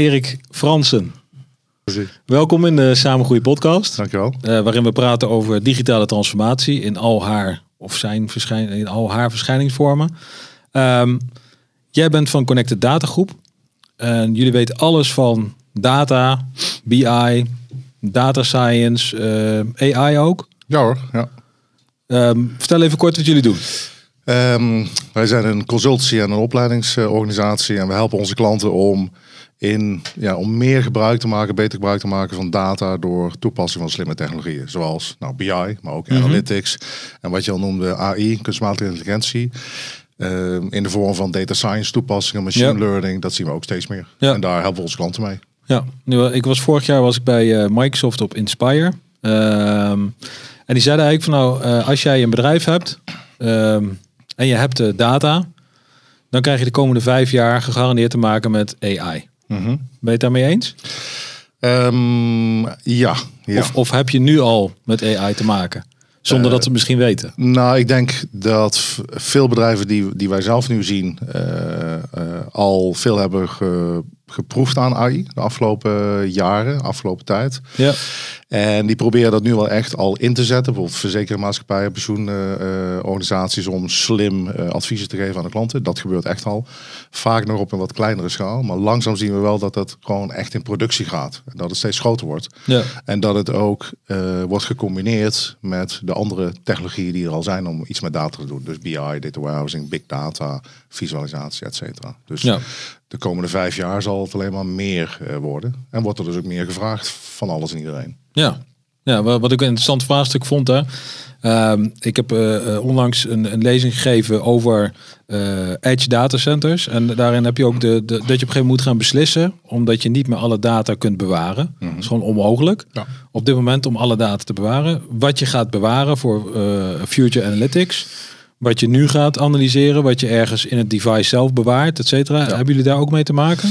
Erik Fransen. Welkom in de Samengroei podcast. Dankjewel. Uh, waarin we praten over digitale transformatie in al haar of zijn verschijn, in al haar verschijningsvormen. Um, jij bent van Connected Data Groep. En jullie weten alles van data, BI, data science, uh, AI ook. Ja hoor, ja. Um, vertel even kort wat jullie doen. Um, wij zijn een consultancy en een opleidingsorganisatie en we helpen onze klanten om, in, ja, om meer gebruik te maken, beter gebruik te maken van data door toepassing van slimme technologieën. Zoals nou, BI, maar ook mhm. analytics en wat je al noemde AI, kunstmatige intelligentie. Uh, in de vorm van data science toepassingen, machine learning, dat zien we ook steeds meer. Ja. En daar helpen we onze klanten mee. Ja, nu, ik was vorig jaar was ik bij uh, Microsoft op Inspire. Ehm, en die zeiden eigenlijk van nou, uh, als jij een bedrijf hebt ehm, en je hebt de data, dan krijg je de komende vijf jaar gegarandeerd te maken met AI. Mm Ben je het daarmee eens? Um, ja. ja. Of, of heb je nu al met AI te maken? Zonder uh, dat ze misschien weten. Nou, ik denk dat veel bedrijven die, die wij zelf nu zien uh, uh, al veel hebben ge, geproefd aan AI de afgelopen jaren, afgelopen tijd. Ja. En die proberen dat nu wel echt al in te zetten. Bijvoorbeeld verzekeringsmaatschappijen, pensioenorganisaties om slim uh, adviezen te geven aan de klanten. Dat gebeurt echt al. Vaak nog op een wat kleinere schaal. Maar langzaam zien we wel dat het gewoon echt in productie gaat. En dat het steeds groter wordt. Ja. En dat het ook uh, wordt gecombineerd met de andere technologieën die er al zijn om iets met data te doen. Dus BI, data warehousing, big data, visualisatie, et cetera. Dus ja de komende vijf jaar zal het alleen maar meer uh, worden. En wordt er dus ook meer gevraagd van alles en iedereen. Ja, ja wat ik een interessant vraagstuk vond. Hè. Uh, ik heb uh, onlangs een, een, lezing gegeven over edge datacenters. En daarin heb je ook de, de, dat je op een gegeven moment moet gaan beslissen. Omdat je niet meer alle data kunt bewaren. Mm Dat is gewoon onmogelijk. Ja. Op dit moment om alle data te bewaren. Wat je gaat bewaren voor future analytics wat je nu gaat analyseren, wat je ergens in het device zelf bewaart, et cetera. Hebben jullie daar ook mee te maken?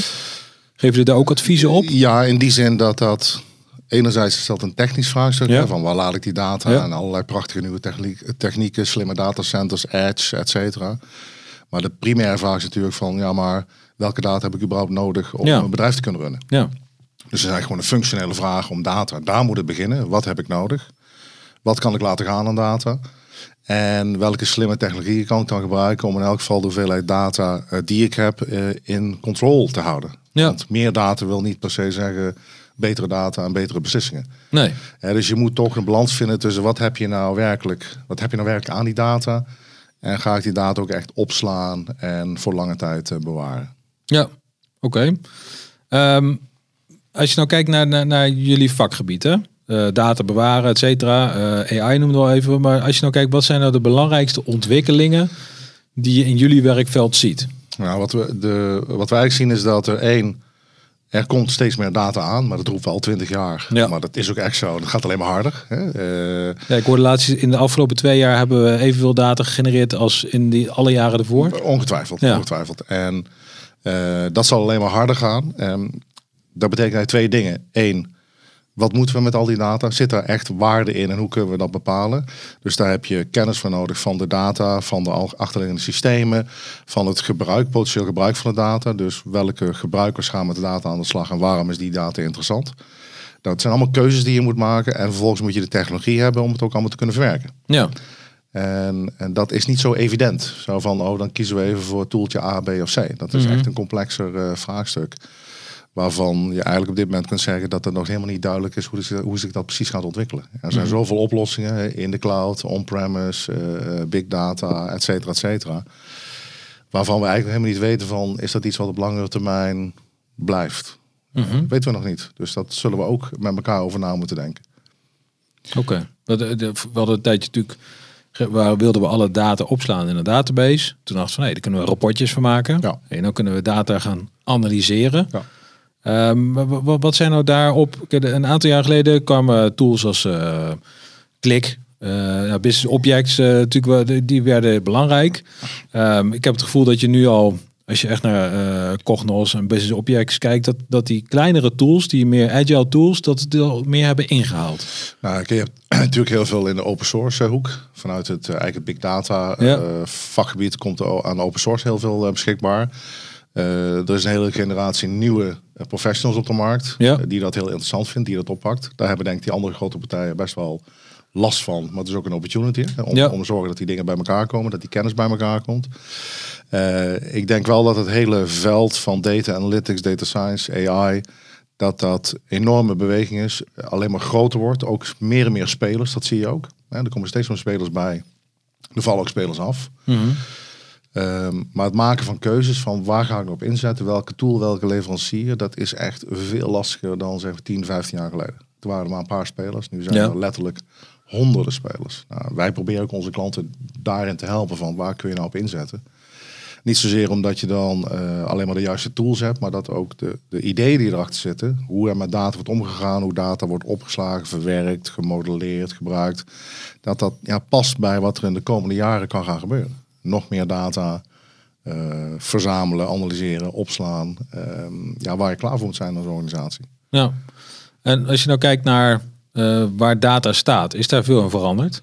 Geven jullie daar ook adviezen op? Ja, in die zin dat dat enerzijds is dat een technisch vraagstuk ja. van waar laat ik die data en allerlei prachtige nieuwe techniek, technieken, slimme datacenters, edge, et cetera. Maar de primaire vraag is natuurlijk van ja, maar welke data heb ik überhaupt nodig om een bedrijf te kunnen runnen? Ja. Dus het is eigenlijk gewoon een functionele vraag om data. Daar moet het beginnen. Wat heb ik nodig? Wat kan ik laten gaan aan data? En welke slimme technologieën kan ik dan gebruiken om in elk geval de hoeveelheid data uh, die ik heb uh, in controle te houden. Ja. Want meer data wil niet per se zeggen betere data en betere beslissingen. Nee. Dus je moet toch een balans vinden tussen wat heb je nou werkelijk, wat heb je nou werkelijk aan die data en ga ik die data ook echt opslaan en voor lange tijd bewaren. Ja, oké. Okay. Um, ehm, als je nou kijkt naar, naar, naar jullie vakgebied, hè? Uh, data bewaren, et cetera. Uh, AI noemde wel even. Maar als je nou kijkt, wat zijn nou de belangrijkste ontwikkelingen die je in jullie werkveld ziet? Nou, wat we, de, wat wij zien is dat er één, er komt steeds meer data aan, maar dat roepen we al twintig jaar. Ja. Maar dat is ook echt zo. Dat gaat alleen maar harder. Hè? Uh, ja, ik hoorde laatst, in de afgelopen twee jaar hebben we evenveel data gegenereerd als in die alle jaren ervoor. Ongetwijfeld, ja. ongetwijfeld. En dat zal alleen maar harder gaan. Um, dat betekent twee dingen. Eén, wat moeten we met al die data? Zit daar echt waarde in en hoe kunnen we dat bepalen? Dus daar heb je kennis voor nodig van de data, van de achterliggende systemen, van het gebruik, potentieel gebruik van de data. Dus welke gebruikers gaan met de data aan de slag en waarom is die data interessant? Dat zijn allemaal keuzes die je moet maken en vervolgens moet je de technologie hebben om het ook allemaal te kunnen verwerken. Ja. En, en dat is niet zo evident. Zo van, oh, dan kiezen we even voor toeltje A, B of C. Dat is mhm. echt een complexer uh, vraagstuk waarvan je eigenlijk op dit moment kunt zeggen dat het nog helemaal niet duidelijk is hoe, zich, hoe zich dat precies gaat ontwikkelen. Er zijn mhm. zoveel oplossingen in de cloud, on-premise, uh, big data, et cetera, et cetera. Waarvan we eigenlijk helemaal niet weten van, is dat iets wat op langere termijn blijft? Mm -hmm. weten we nog niet. Dus dat zullen we ook met elkaar over na moeten denken. Oké. Okay. We hadden een tijdje natuurlijk waar wilden we alle data opslaan in een database. Toen dachten we, nee, daar kunnen we rapportjes van maken. Ja. En dan kunnen we data gaan analyseren. Ja. Um, wat zijn nou daarop? Een aantal jaar geleden kwamen tools als uh, Klik, uh, business objects, uh, natuurlijk, die werden belangrijk. Um, ik heb het gevoel dat je nu al, als je echt naar uh, Cognos en business objects kijkt, dat, dat die kleinere tools, die meer agile tools, dat het al meer hebben ingehaald. Nou, je hebt natuurlijk heel veel in de open source hoek. Vanuit het eigen big data vakgebied komt er aan open source heel veel beschikbaar. er is een hele generatie nieuwe professionals op de markt die dat heel interessant vindt, die dat oppakt. Daar hebben denk ik die andere grote partijen best wel last van. Maar het is ook een opportunity om, om te zorgen dat die dingen bij elkaar komen, dat die kennis bij elkaar komt. ik denk wel dat het hele veld van data analytics, data science, AI, dat dat enorme beweging is, alleen maar groter wordt. Ook meer en meer spelers, dat zie je ook. Er komen steeds meer spelers bij. Er vallen ook spelers af. Mhm. Ehm, maar het maken van keuzes van waar ga ik op inzetten, welke tool, welke leverancier, dat is echt veel lastiger dan zeg 10, 15 jaar geleden. Toen waren er maar een paar spelers, nu zijn er letterlijk honderden spelers. Nou, wij proberen ook onze klanten daarin te helpen van waar kun je nou op inzetten. Niet zozeer omdat je dan uh, alleen maar de juiste tools hebt, maar dat ook de, de ideeën die erachter zitten, hoe er met data wordt omgegaan, hoe data wordt opgeslagen, verwerkt, gemodelleerd, gebruikt, dat dat ja, past bij wat er in de komende jaren kan gaan gebeuren. Nog meer data uh, verzamelen, analyseren, opslaan, ehm, ja, waar je klaar voor moet zijn als organisatie. Ja, en als je nou kijkt naar uh, waar data staat, is daar veel aan veranderd?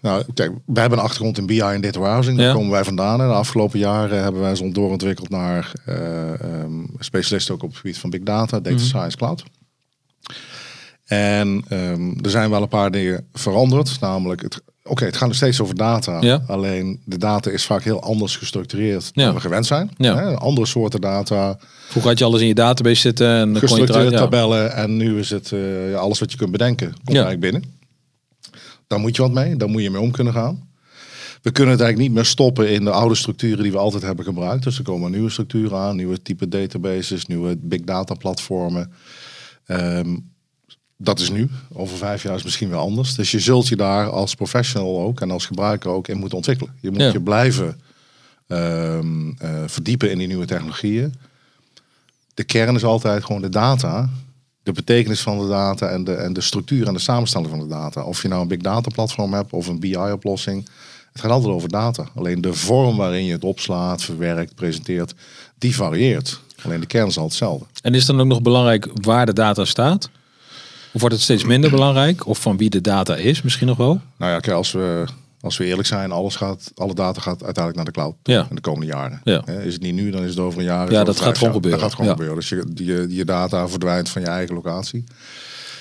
Nou, kijk, we hebben een achtergrond in BI en data warehousing. Daar komen wij vandaan. En de afgelopen jaren hebben wij ons doorontwikkeld naar uh, um, specialisten ook op het gebied van big data, data mhm. science, cloud. En um, er zijn wel een paar dingen veranderd. Namelijk, het, oké, het gaat nog steeds over data. Ja. Alleen de data is vaak heel anders gestructureerd dan we gewend zijn. Ja. andere soorten data. Vroeger had je alles in je database zitten en dan kon je eruit, tabellen. En nu is het uh, alles wat je kunt bedenken, komt eigenlijk binnen. Daar moet je wat mee, daar moet je mee om kunnen gaan. We kunnen het eigenlijk niet meer stoppen in de oude structuren die we altijd hebben gebruikt. Dus er komen nieuwe structuren aan, nieuwe type databases, nieuwe big data platformen. Ehm, dat is nu. Over vijf jaar is misschien wel anders. Dus je zult je daar als professional ook en als gebruiker ook in moeten ontwikkelen. Je moet je blijven ehm, eh, verdiepen in die nieuwe technologieën. De kern is altijd gewoon de data de betekenis van de data en de, en de structuur en de samenstelling van de data. Of je nou een big data platform hebt of een BI-oplossing. Het gaat altijd over data. Alleen de vorm waarin je het opslaat, verwerkt, presenteert, die varieert. Alleen de kern is altijd hetzelfde. En is dan ook nog belangrijk waar de data staat? Of wordt het steeds minder belangrijk? Of van wie de data is misschien nog wel? Nou ja, kijk, als we als we eerlijk zijn, alles gaat, alle data gaat uiteindelijk naar de cloud ja. in de komende jaren. Ja. Is het niet nu, dan is het over een jaar. Ja, dat gaat gewoon gebeuren. Dat gaat gewoon gebeuren. Dus je, die, je data verdwijnt van je eigen locatie.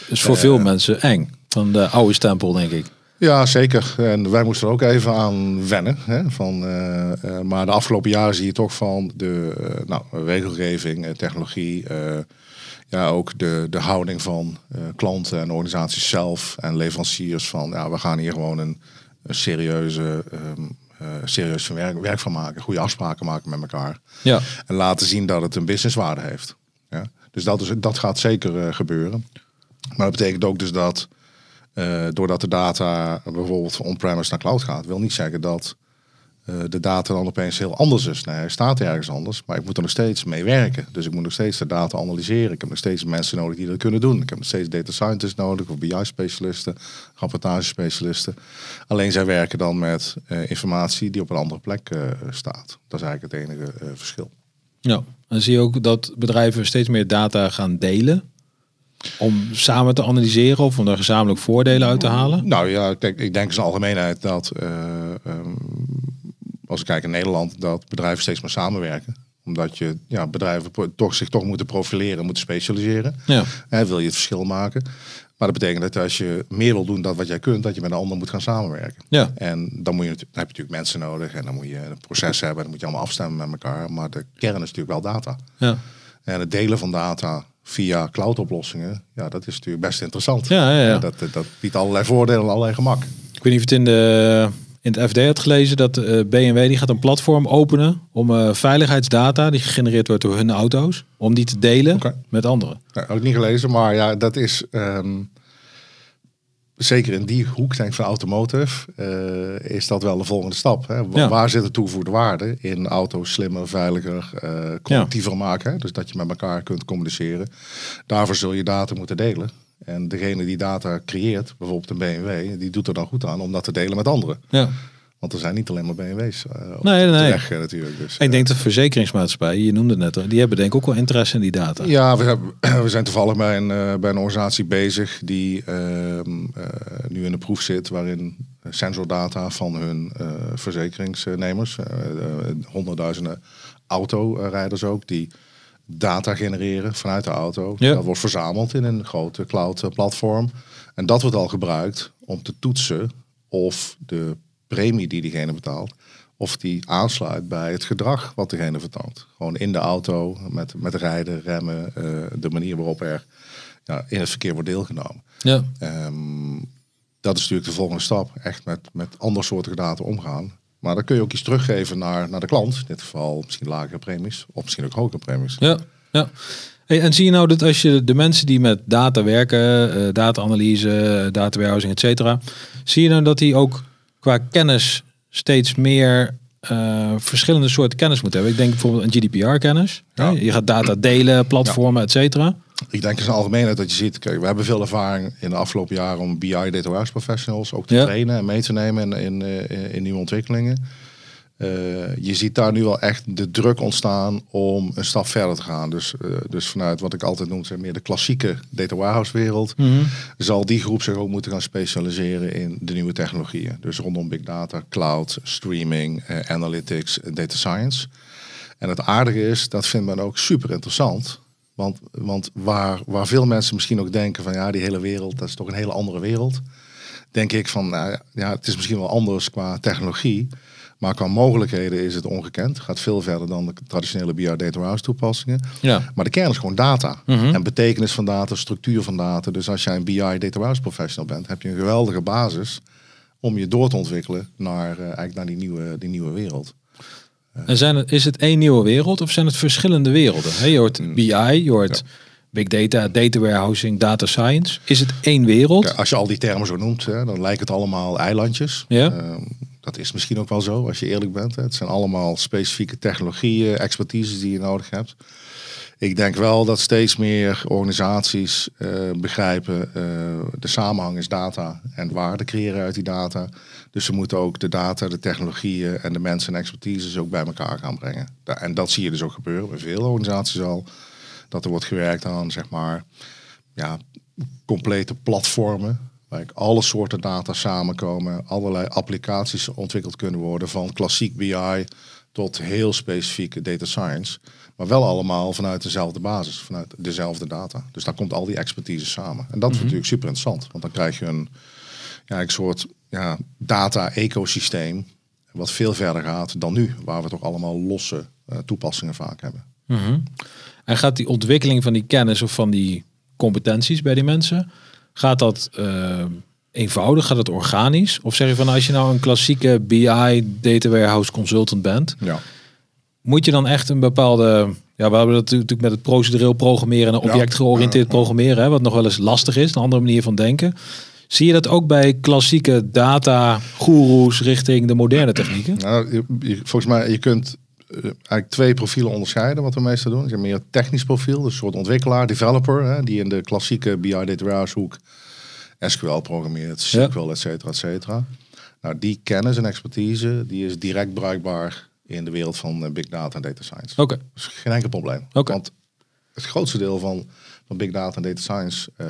Is voor veel eh, mensen eng. Van de oude stempel, denk ik. Ja, zeker. En wij moesten er ook even aan wennen. Hè, van, uh, uh, maar de afgelopen jaren zie je toch van de nou, regelgeving, technologie, ja, ook de, de houding van klanten en organisaties zelf en leveranciers van ja, we gaan hier gewoon een serieuze, um, uh, serieus werk, werk van maken. Goede afspraken maken met elkaar. Ja. En laten zien dat het een businesswaarde heeft. Ja? Dus dat, is, dat gaat zeker uh, gebeuren. Maar dat betekent ook dus dat doordat de data bijvoorbeeld van on-premise naar cloud gaat, wil niet zeggen dat uh, de data dan opeens heel anders is. Nee, hij staat ergens anders, maar ik moet er nog steeds mee werken. Dus ik moet nog steeds de data analyseren. Ik heb nog steeds mensen nodig die dat kunnen doen. Ik heb nog steeds data scientists nodig, of BI-specialisten, rapportage-specialisten. Alleen zij werken dan met uh, informatie die op een andere plek uh, staat. Dat is eigenlijk het enige verschil. Ja, en zie je ook dat bedrijven steeds meer data gaan delen om samen te analyseren of om er gezamenlijk voordelen uit te halen? Nou ja, kijk, ik denk in zijn algemeenheid dat um, als ik kijk in Nederland, dat bedrijven steeds meer samenwerken omdat je ja, bedrijven toch, zich toch moeten profileren, moeten specialiseren. Ja. Hè, wil je het verschil maken. Maar dat betekent dat als je meer wil doen dan wat jij kunt, dat je met een ander moet gaan samenwerken. Ja. En dan, moet je, dan heb je natuurlijk mensen nodig en dan moet je een proces hebben. Dan moet je allemaal afstemmen met elkaar. Maar de kern is natuurlijk wel data. Ja. En het delen van data via cloud-oplossingen, ja, dat is natuurlijk best interessant. Ja, ja, ja. Dat, dat biedt allerlei voordelen en allerlei gemak. Ik weet niet of het in de in het FD had gelezen dat uh, eh, BMW die gaat een platform openen om uh, veiligheidsdata die gegenereerd wordt door hun auto's, om die te delen met anderen. Ja, ook niet gelezen, maar ja, dat is ehm, zeker in die hoek denk ik, van automotive uh, is dat wel de volgende stap. Hè? Waar zit de toegevoegde waarde in auto's slimmer, veiliger, collectiever maken, dus dat je met elkaar kunt communiceren. Daarvoor zul je data moeten delen. En degene die data creëert, bijvoorbeeld een BMW, die doet er dan goed aan om dat te delen met anderen. Ja. Want er zijn niet alleen maar BMW's uh, op nee, nee. Weg, uh, natuurlijk. Dus, ik denk de verzekeringsmaatschappijen, je noemde het net, die hebben denk ik ook wel interesse in die data. Ja, we, hebben, we zijn toevallig bij een, uh, bij een organisatie bezig die ehm, nu in de proef zit, waarin sensordata van hun verzekeringsnemers. honderdduizenden autorijders ook, die data genereren vanuit de auto. Dat wordt verzameld in een grote cloud platform. En dat wordt al gebruikt om te toetsen of de premie die diegene betaalt, of die aansluit bij het gedrag wat degene vertoont. Gewoon in de auto, met, met rijden, remmen, uh, de manier waarop er ja, in het verkeer wordt deelgenomen. Ja. Um, dat is natuurlijk de volgende stap. Echt met, met andere soorten data omgaan. Maar dan kun je ook iets teruggeven naar, naar de klant. In dit geval misschien lagere premies, of misschien ook hogere premies. Ja, ja. Hey, en zie je nou dat als je de mensen die met data werken, uh, data-analyse, data warehousing, et cetera, zie je nou dat die ook qua kennis steeds meer uh, verschillende soorten kennis moeten hebben. Ik denk bijvoorbeeld aan GDPR-kennis. Ja. Je gaat data delen, platformen, ja. et cetera. Ik denk in zijn algemeenheid dat je ziet, kijk, we hebben veel ervaring in de afgelopen jaren om BI data warehouse professionals ook te trainen en mee te nemen in, in, in, in nieuwe ontwikkelingen. Uh, je ziet daar nu wel echt de druk ontstaan om een stap verder te gaan. Dus, uh, dus vanuit wat ik altijd noem, zeg meer de klassieke data warehouse wereld, mm -hmm. zal die groep zich ook moeten gaan specialiseren in de nieuwe technologieën. Dus rondom big data, cloud, streaming, uh, analytics, data science. En het aardige is, dat vindt men ook super interessant. Want, want waar, waar veel mensen misschien ook denken van ja, die hele wereld, dat is toch een hele andere wereld. Denk ik van, nou ja, het is misschien wel anders qua technologie. Maar qua mogelijkheden is het ongekend. Gaat veel verder dan de traditionele BI data warehouse toepassingen. Ja. Maar de kern is gewoon data. Mhm. En betekenis van data, structuur van data. Dus als jij een BI data warehouse professional bent, heb je een geweldige basis om je door te ontwikkelen naar, uh, eigenlijk naar die nieuwe, die nieuwe wereld. En zijn het, is het één nieuwe wereld of zijn het verschillende werelden? Je hoort mm. BI, je hoort big data, data warehousing, data science. Is het één wereld? als je al die termen zo noemt, hè, dan lijkt het allemaal eilandjes. Ja. Ehm, dat is misschien ook wel zo, als je eerlijk bent. Het zijn allemaal specifieke technologieën, expertises die je nodig hebt. Ik denk wel dat steeds meer organisaties uh, begrijpen, uh, de samenhang is data en waarde creëren uit die data. Dus ze moeten ook de data, de technologieën en de mensen en expertises ook bij elkaar gaan brengen. En dat zie je dus ook gebeuren bij veel organisaties al. Dat er wordt gewerkt aan, zeg maar, ja, complete platformen Waar alle soorten data samenkomen, allerlei applicaties ontwikkeld kunnen worden, van klassiek BI tot heel specifieke data science. Maar wel allemaal vanuit dezelfde basis, vanuit dezelfde data. Dus daar komt al die expertise samen. En dat is mhm. natuurlijk super interessant, want dan krijg je een, ja, een soort ja, data-ecosysteem wat veel verder gaat dan nu, waar we toch allemaal losse uh, toepassingen vaak hebben. Mm En gaat die ontwikkeling van die kennis of van die competenties bij die mensen, Gaat dat uh, eenvoudig? Gaat het organisch? Of zeg je van als je nou een klassieke BI data warehouse consultant bent, ja. moet je dan echt een bepaalde ja, we hebben dat natuurlijk met het procedureel programmeren en objectgeoriënteerd programmeren, hè, wat nog wel eens lastig is, een andere manier van denken. Zie je dat ook bij klassieke data goeroes richting de moderne technieken? Nou, volgens mij, je kunt uh, eigenlijk twee profielen onderscheiden wat we meestal doen. Je meer technisch profiel, dus een soort ontwikkelaar, developer, hè, die in de klassieke BI data warehouse hoek SQL programmeert, SQL, et cetera, et cetera. Nou, die kennis en expertise, die is direct bruikbaar in de wereld van uh, big data en data science. Oké. Dus geen enkel probleem. Okay. Want het grootste deel van, van big data en data science uh,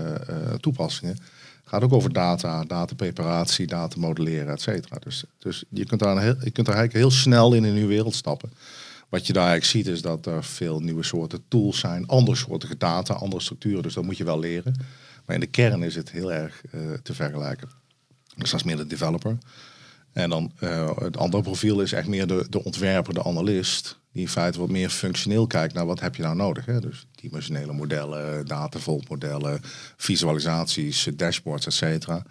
toepassingen gaat ook over data, datapreparatie, data modelleren, et cetera. Dus, dus je, kunt daar heel, je kunt daar eigenlijk heel snel in een nieuwe wereld stappen. Wat je daar eigenlijk ziet is dat er veel nieuwe soorten tools zijn, andere soorten data, andere structuren. Dus dat moet je wel leren. Maar in de kern is het heel erg uh, te vergelijken. Dus dat is meer de developer. En dan uh, het andere profiel is echt meer de, de ontwerper, de analist. Die in feite wat meer functioneel kijkt naar wat heb je nou nodig. Hè? Dus dimensionele modellen, datavoltmodellen, visualisaties, dashboards, et cetera.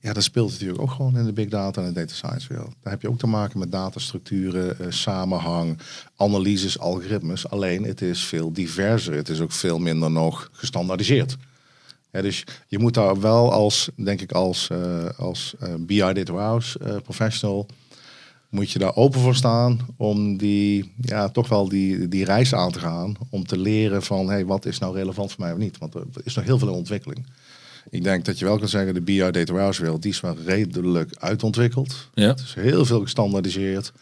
Ja, dat speelt natuurlijk ook gewoon in de big data en de data science wereld. Daar heb je ook te maken met datastructuren, uh, samenhang, analyses, algoritmes. Alleen het is veel diverser. Het is ook veel minder nog gestandaardiseerd. Ja, dus je moet daar wel als, denk ik, als, uh, als uh, BI Data Warehouse uh, professional, moet je daar open voor staan om die, ja, toch wel die, die reis aan te gaan. Om te leren van, hey, wat is nou relevant voor mij of niet? Want er is nog heel veel in ontwikkeling. Ik denk dat je wel kan zeggen, de BI Data Warehouse wereld, die is wel redelijk uitontwikkeld. Ja. Het is heel veel gestandaardiseerd.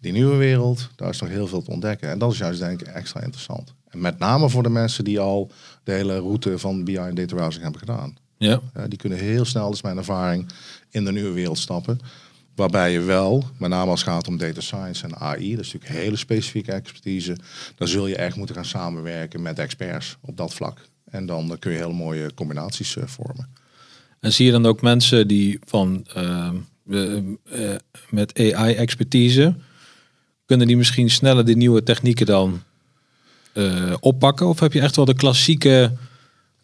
Die nieuwe wereld, daar is nog heel veel te ontdekken. En dat is juist denk ik extra interessant. En met name voor de mensen die al de hele route van BI en data warehousing hebben gedaan. Ja. die kunnen heel snel, dus mijn ervaring, in de nieuwe wereld stappen. Waarbij je wel, met name als het gaat om data science en AI, dat is natuurlijk hele specifieke expertise, dan zul je echt moeten gaan samenwerken met experts op dat vlak. En dan kun je hele mooie combinaties uh, vormen. En zie je dan ook mensen die van uh, uh, met AI-expertise, kunnen die misschien sneller die nieuwe technieken dan oppakken? Of heb je echt wel de klassieke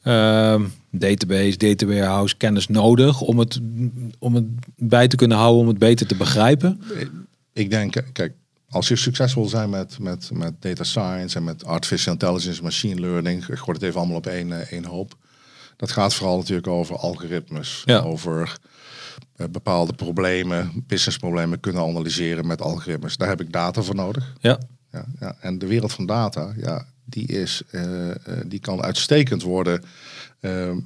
ehm, database, data warehouse kennis nodig om het, om het bij te kunnen houden, om het beter te begrijpen? Ik denk, kijk, als je succesvol zijn met, met, met data science en met artificial intelligence, machine learning, ik gooi het even allemaal op één, één hoop. Dat gaat vooral natuurlijk over algoritmes, ja. over uh, bepaalde problemen, businessproblemen kunnen analyseren met algoritmes. Daar heb ik data voor nodig. Ja. Ja, ja. En de wereld van data, ja, die, is, uh, uh, die kan uitstekend worden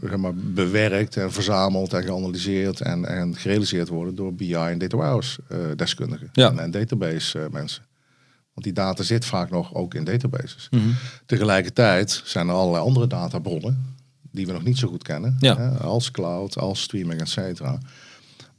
zeg maar, bewerkt en verzameld en geanalyseerd en, en gerealiseerd worden door BI en data warehouse deskundigen ja. en, en database mensen. Want die data zit vaak nog ook in databases. Mm -hmm. Tegelijkertijd zijn er allerlei andere databronnen die we nog niet zo goed kennen. Ja. Hè, als cloud, als streaming, et cetera.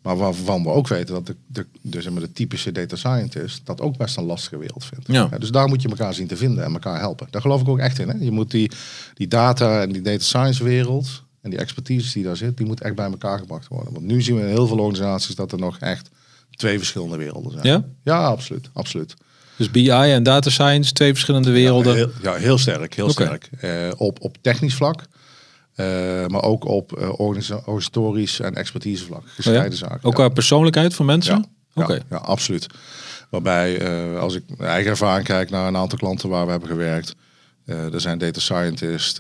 Maar waarvan we ook weten dat de, de, de, zeg maar, de typische data scientist dat ook best een lastige wereld vindt. Ja. dus daar moet je elkaar zien te vinden en elkaar helpen. Daar geloof ik ook echt in. Hè? Je moet die, die data en die data science wereld en die expertise die daar zit, die moet echt bij elkaar gebracht worden. Want nu zien we in heel veel organisaties dat er nog echt twee verschillende werelden zijn. Ja, ja absoluut. absoluut. Dus BI en data science, twee verschillende werelden. Ja, heel, ja, heel sterk. Heel okay. sterk. Uh, op, op technisch vlak. Uh, maar ook op uh, organisatorisch en expertisevlak. Gescheiden oh ja? zaken. Ook qua persoonlijkheid van mensen? Ja, Oké. ja, absoluut. Waarbij, uh, als ik mijn eigen ervaring kijk naar een aantal klanten waar we hebben gewerkt. er zijn data scientists,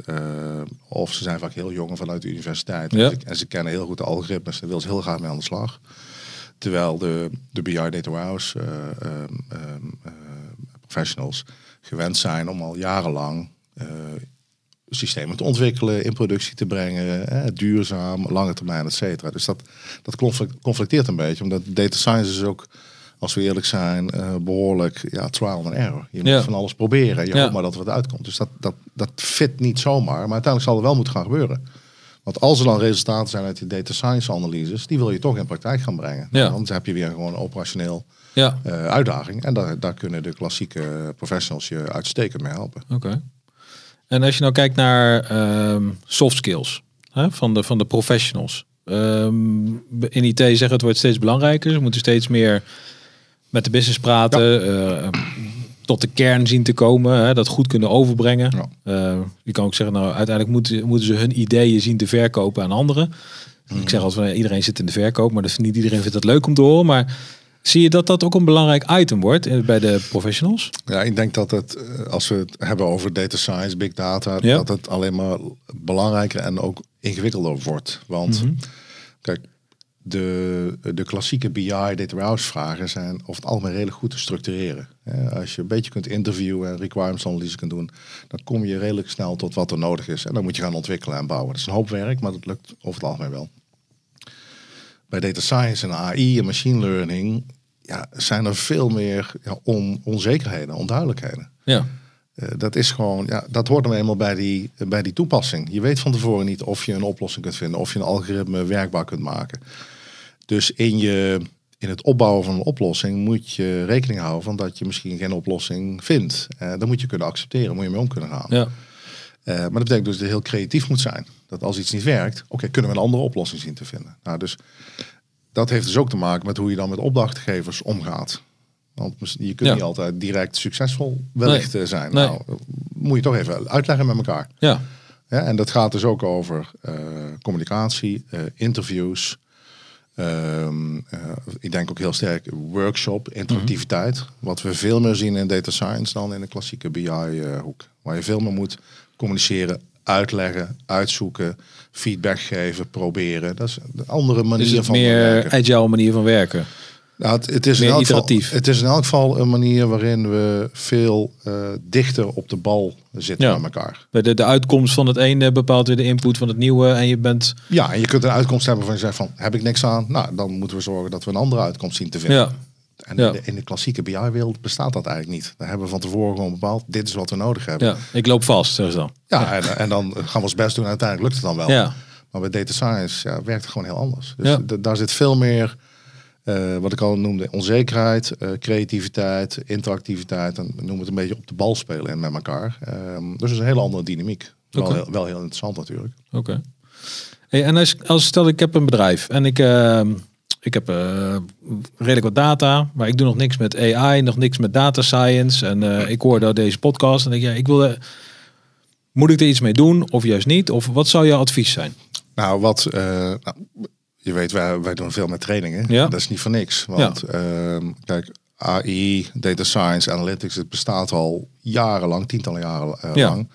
of ze zijn vaak heel jong vanuit de universiteit. En ze kennen heel goed de algoritmes, daar wil ze heel graag mee aan de slag. Terwijl de, de BI Data Warehouse um, um, professionals gewend zijn om al jarenlang systemen te ontwikkelen, in productie te brengen, hè, duurzaam, lange termijn, et cetera. Dus dat, dat conflicteert een beetje, omdat data science is ook, als we eerlijk zijn, uh, behoorlijk ja, trial and error. Je moet van alles proberen, je Ja. hoopt maar dat er wat uitkomt. Dus dat, dat, dat fit niet zomaar, maar uiteindelijk zal er wel moeten gaan gebeuren. Want als er dan resultaten zijn uit die data science analyses, die wil je toch in praktijk gaan brengen. Ja. Anders heb je weer gewoon een operationeel Ja, uh, uitdaging. En daar, daar kunnen de klassieke professionals je uitstekend mee helpen. oké. En als je nou kijkt naar ehm, soft skills hè, van, de, van de professionals. Ehm, in IT zeggen het wordt steeds belangrijker. Ze moeten steeds meer met de business praten. eh, tot de kern zien te komen. Hè, dat goed kunnen overbrengen. Ja. Je kan ook zeggen, nou uiteindelijk moeten, moeten ze hun ideeën zien te verkopen aan anderen. Ik zeg altijd, iedereen zit in de verkoop, maar dat niet iedereen vindt het leuk om te horen. Maar zie je dat dat ook een belangrijk item wordt eh, bij de professionals? Ja, ik denk dat het, eh, als we het hebben over data science, big data, Ja. dat het alleen maar belangrijker en ook ingewikkelder wordt. Want Mhm. kijk, de, de klassieke BI, data warehouse vragen zijn over het algemeen redelijk goed te structureren. Als je een beetje kunt interviewen en requirements analyse kunt doen, dan kom je redelijk snel tot wat er nodig is. En dan moet je gaan ontwikkelen en bouwen. Dat is een hoop werk, maar dat lukt over het algemeen wel. Bij data science en AI en machine learning ja, zijn er veel meer ja, on, onzekerheden, onduidelijkheden. Ja, Eh, dat is gewoon, ja, dat hoort nou eenmaal bij die, bij die toepassing. Je weet van tevoren niet of je een oplossing kunt vinden, of je een algoritme werkbaar kunt maken. Dus in, je, in het opbouwen van een oplossing moet je rekening houden van dat je misschien geen oplossing vindt. Uh, dan moet je kunnen accepteren, moet je mee om kunnen gaan. ja, Uh, maar dat betekent dus dat je heel creatief moet zijn. Dat als iets niet werkt, oké, kunnen we een andere oplossing zien te vinden. Nou, dus dat heeft dus ook te maken met hoe je dan met opdrachtgevers omgaat. Want je kunt Ja. niet altijd direct succesvol wellicht eh, zijn. Nee. Nou, moet je toch even uitleggen met elkaar. ja, Ja, en dat gaat dus ook over eh, communicatie, eh, interviews. Ehm, eh, ik denk ook heel sterk workshop, interactiviteit. Mhm. Wat we veel meer zien in data science dan in de klassieke BI-hoek. Waar je veel meer moet communiceren, uitleggen, uitzoeken, feedback geven, proberen. Dat is een andere manier dus het van meer werken. agile manier van werken. Nou, het, het is Meer in elk geval, iteratief. het is in elk geval een manier waarin we veel eh, dichter op de bal zitten Ja. met elkaar. Bij de, de uitkomst van het ene bepaalt weer de input van het nieuwe. En je bent. Ja, en je kunt een uitkomst hebben van je zegt van heb ik niks aan. Nou, dan moeten we zorgen dat we een andere uitkomst zien te vinden. Ja, En Ja. in, de, in de klassieke BI-wereld bestaat dat eigenlijk niet. Daar hebben we van tevoren gewoon bepaald, dit is wat we nodig hebben. ja, ik loop vast, ze dan. Ja, En, en dan gaan we ons best doen en uiteindelijk lukt het dan wel. Ja, Maar bij data science ja, werkt het gewoon heel anders. Dus daar zit veel meer, uh, wat ik al noemde, onzekerheid, uh, creativiteit, interactiviteit. En noem het een beetje op de bal spelen en met elkaar. Um, dus het is een hele andere dynamiek. Wel, heel, wel heel interessant natuurlijk. Oké. Hey, en als, als stel ik heb een bedrijf en ik, uh, ik heb uh, redelijk wat data, maar ik doe nog niks met AI, nog niks met data science. En uh, ik hoor deze podcast en denk ja, ik wil, moet ik er iets mee doen of juist niet? Of wat zou jouw advies zijn? Nou, wat uh, nou, je weet, wij, wij doen veel met trainingen. Ja. Dat is niet voor niks. Want ja. Ehm, kijk, AI, data science, analytics, het bestaat al jarenlang, tientallen jaren uh, ja. lang.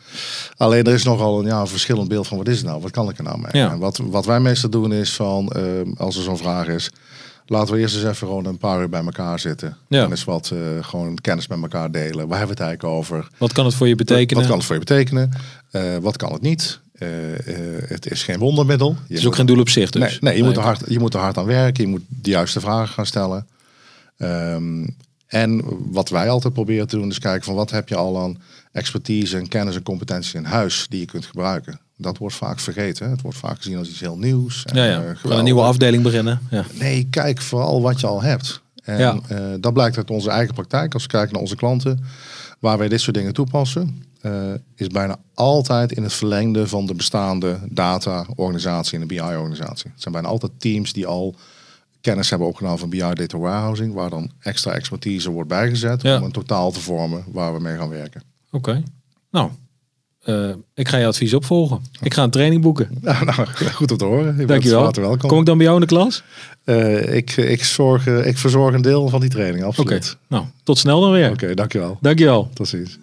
Alleen er is nogal een, ja, een verschillend beeld van wat is het nou, wat kan ik er nou mee? Ja. En wat, wat wij meestal doen is van, uh, als er zo'n vraag is, laten we eerst eens even gewoon een paar uur bij elkaar zitten. Ja. En eens wat uh, gewoon kennis met elkaar delen. Waar hebben we het eigenlijk over? Wat kan het voor je betekenen? Wat kan het voor je betekenen? wat kan het niet? het is geen wondermiddel. Je het is ook geen doel op zich dus. Nee, nee, je, Moet er hard, je moet er hard aan werken. Je moet de juiste vragen gaan stellen. Um, en wat wij altijd proberen te doen is kijken van wat heb je al aan expertise en kennis en competenties in huis die je kunt gebruiken. Dat wordt vaak vergeten. Het wordt vaak gezien als iets heel nieuws. En, ja, ja. Uh, een nieuwe afdeling beginnen. Ja. Nee, kijk vooral wat je al hebt. En ja. uh, dat blijkt uit onze eigen praktijk. Als we kijken naar onze klanten, waar wij dit soort dingen toepassen, uh, is bijna altijd in het verlengde van de bestaande data-organisatie en de BI-organisatie. Het zijn bijna altijd teams die al kennis hebben opgenomen van BI Data Warehousing, waar dan extra expertise wordt bijgezet om een totaal te vormen waar we mee gaan werken. Oké, nou, uh, ik ga je advies opvolgen. Ik ga een training boeken. Nou, nou goed om te horen. Je Dankjewel. welkom. Kom ik dan bij jou in de klas? Uh, ik, ik, zorg, ik verzorg een deel van die training, absoluut. Oké, nou, tot snel dan weer. Oké, okay, dankjewel. Dankjewel. Tot ziens.